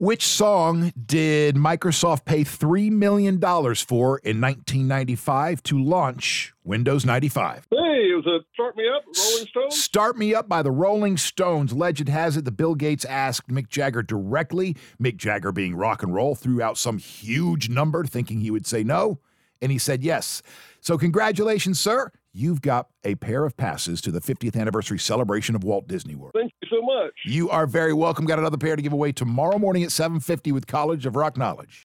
Which song did Microsoft pay $3 million for in 1995 to launch Windows 95? Hey, was it Start Me Up, Rolling Stones? Start Me Up by the Rolling Stones. Legend has it that Bill Gates asked Mick Jagger directly, Mick Jagger being rock and roll, threw out some huge number thinking he would say no, and he said yes. So, congratulations, sir. You've got a pair of passes to the 50th anniversary celebration of Walt Disney World. Thank you so much. You are very welcome. Got another pair to give away tomorrow morning at 7:50 with College of Rock Knowledge.